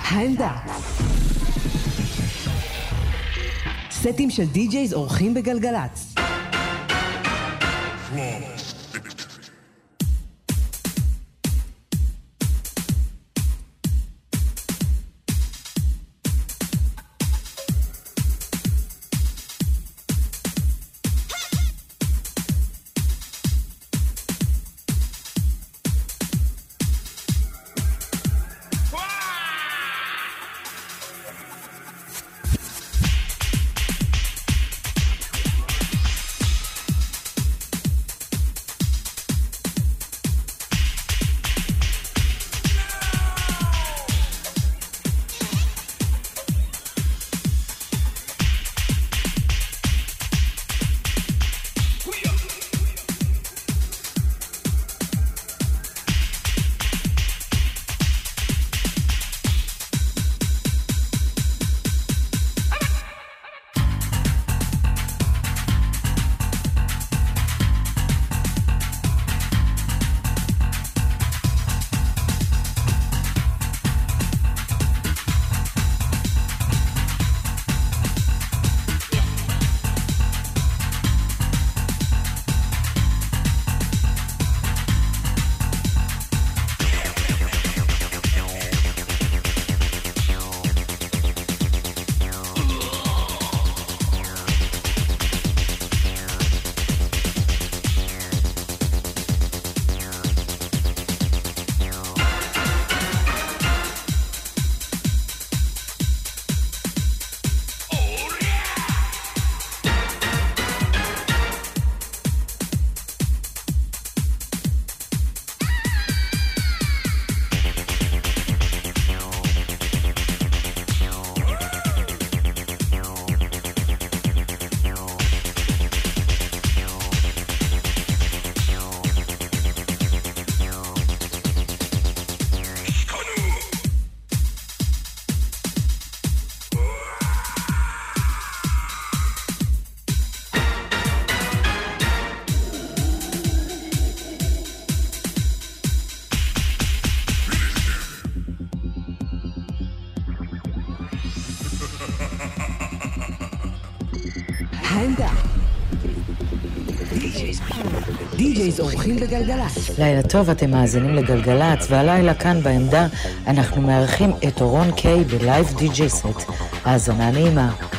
העמדה. סטים של די-ג'ייז אורחים בגלגלצ. DJs אורחים בגלגלצ. לילה טוב, אתם מאזינים לגלגלצ, והלילה כאן בעמדה אנחנו מארחים את אורון קיי ב live DJ set. האזנה נעימה.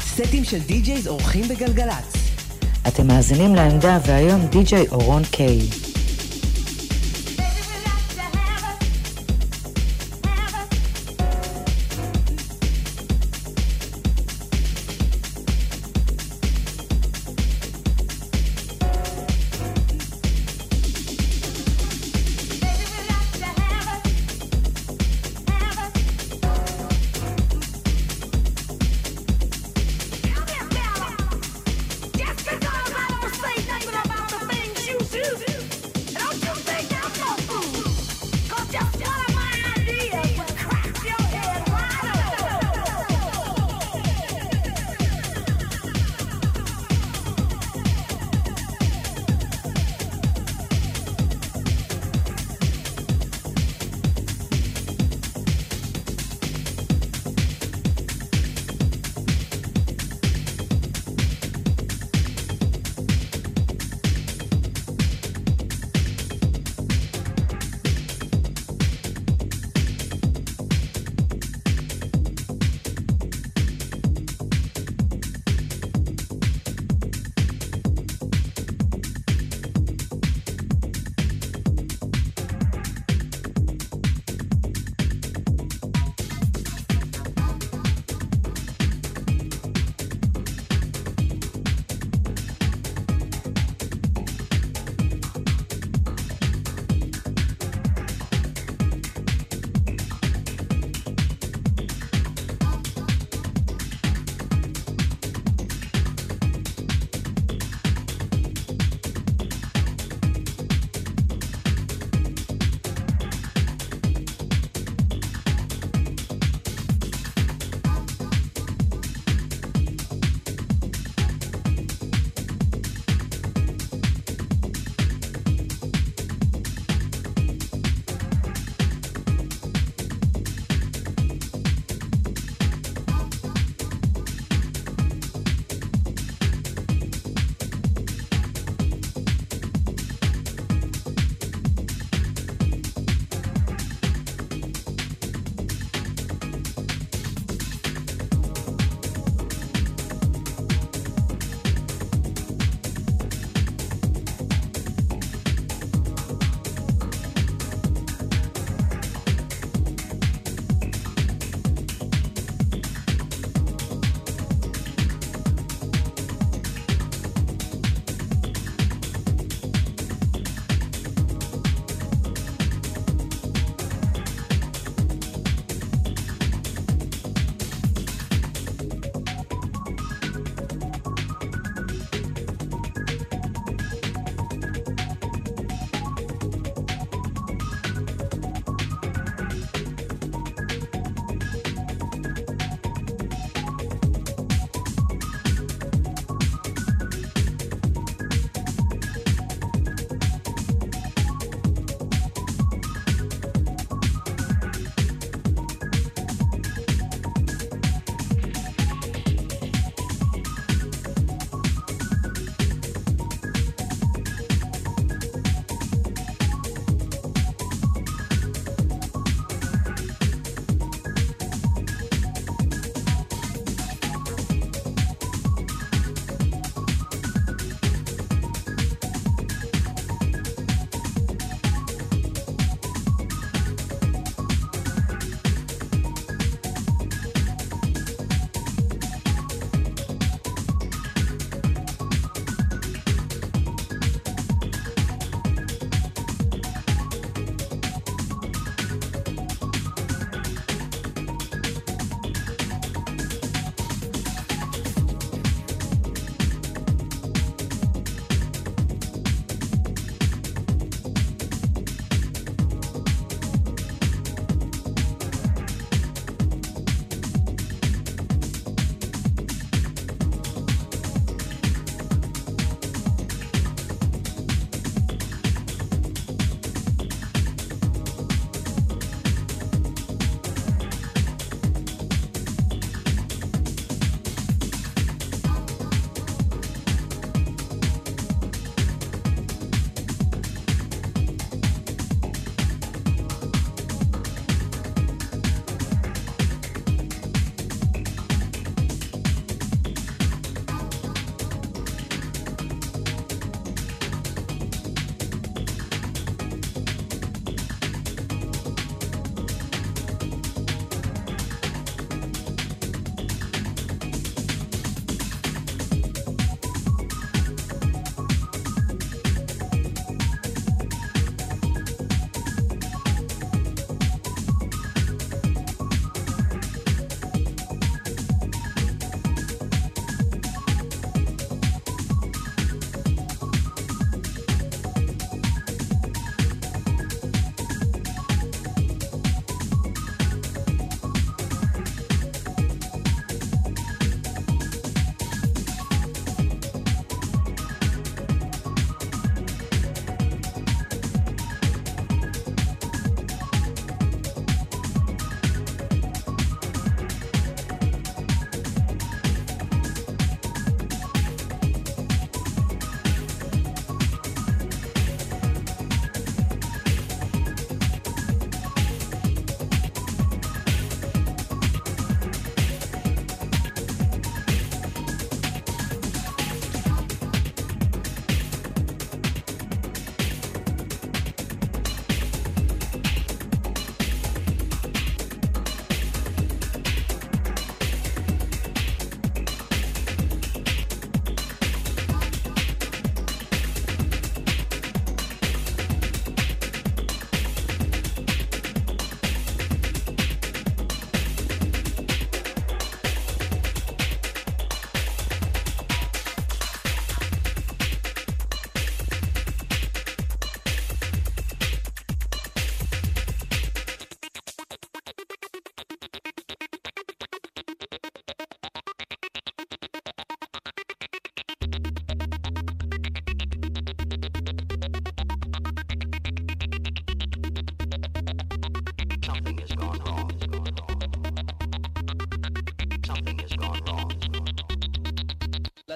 סטים של די-ג'ייז אורחים בגלגלצ. אתם מאזינים לעמדה, והיום די.ג'יי אורון קיי.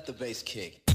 Let the bass kick.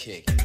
Kick.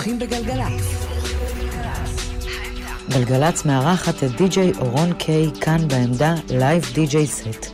אורחים בגלגלצ. גלגלצ מארחת את די.ג'יי אורון קיי כאן בעמדה live DJ set.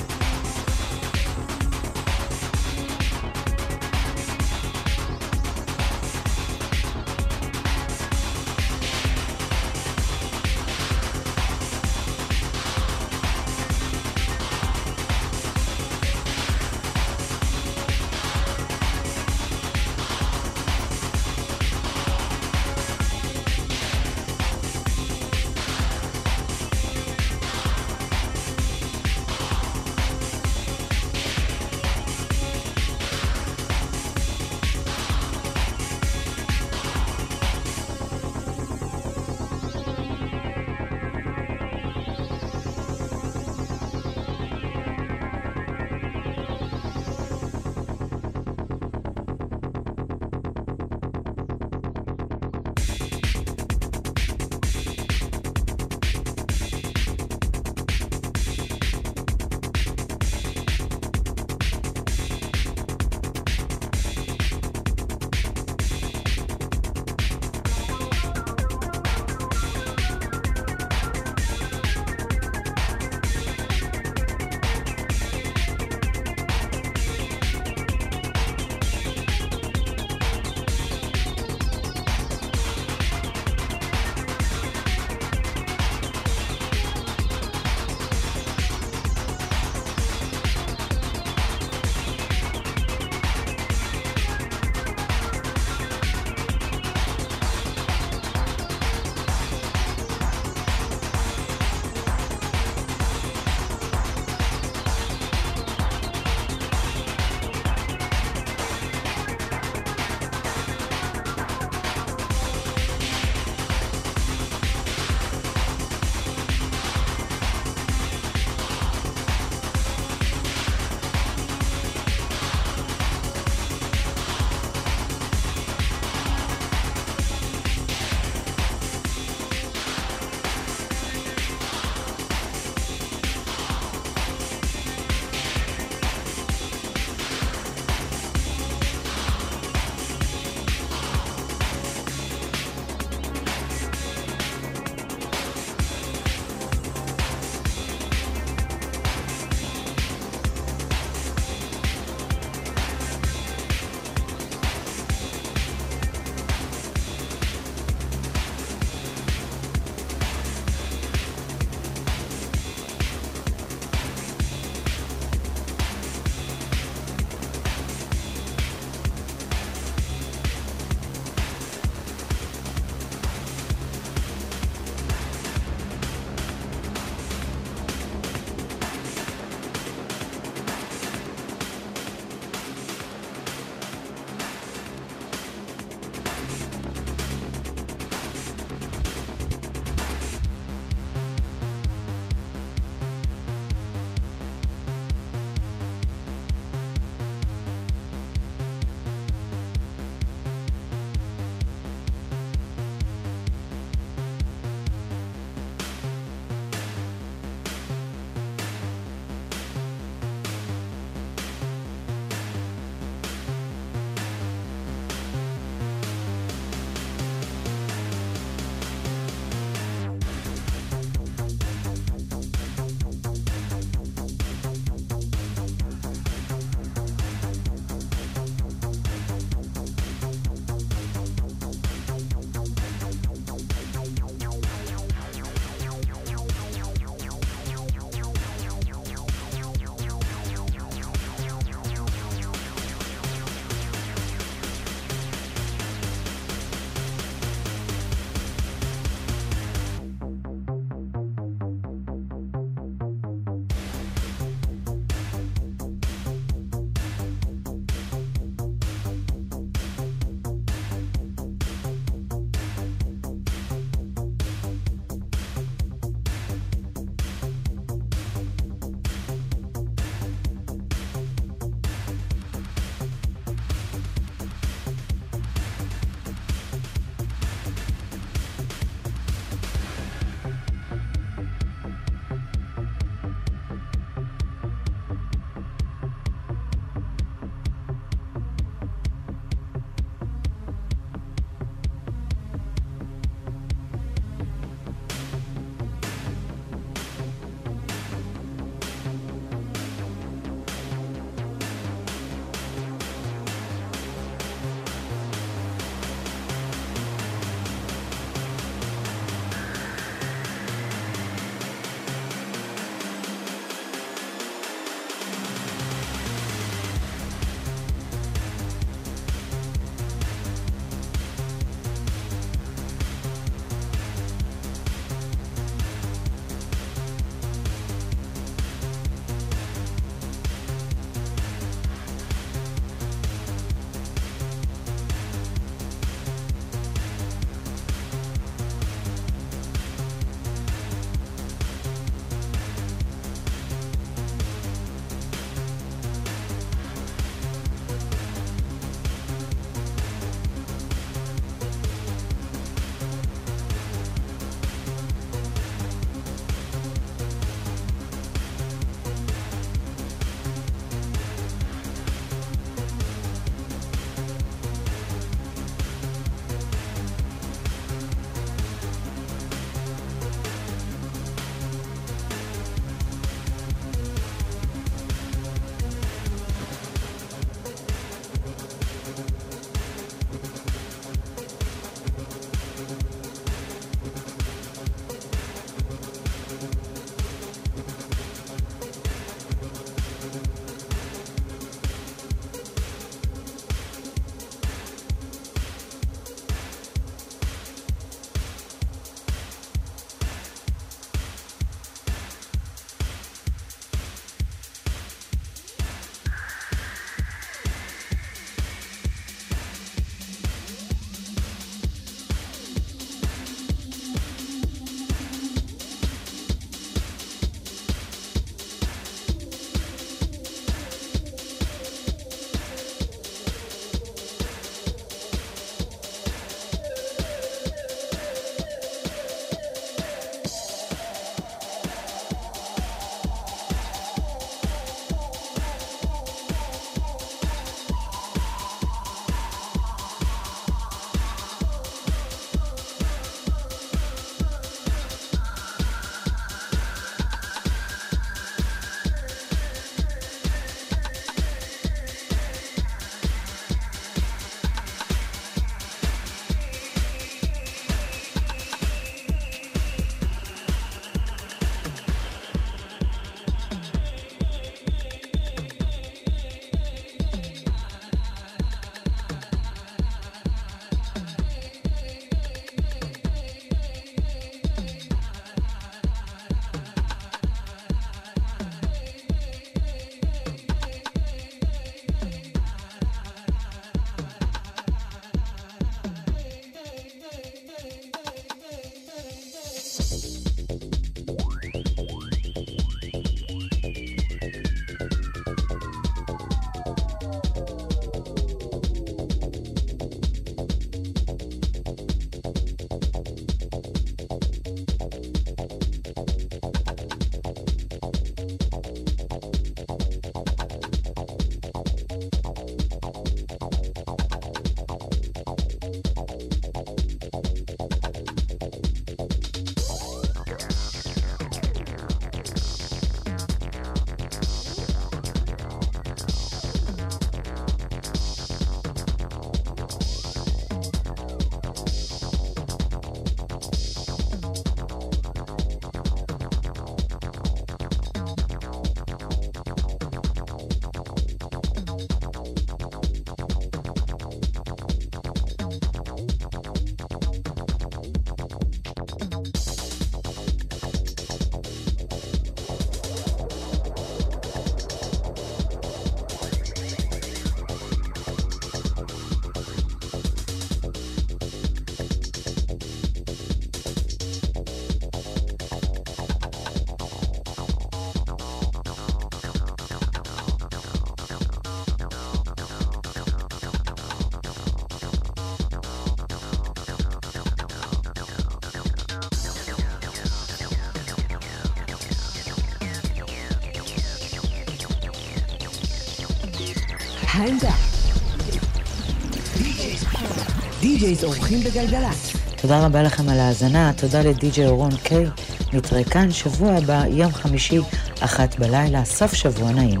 די-ג'ייז אורחים בגלגלצ. תודה רבה לכם על ההאזנה, תודה לדי.ג'יי אורון קיי. נתראה כאן שבוע הבא, יום חמישי, אחת בלילה, סוף שבוע נעים.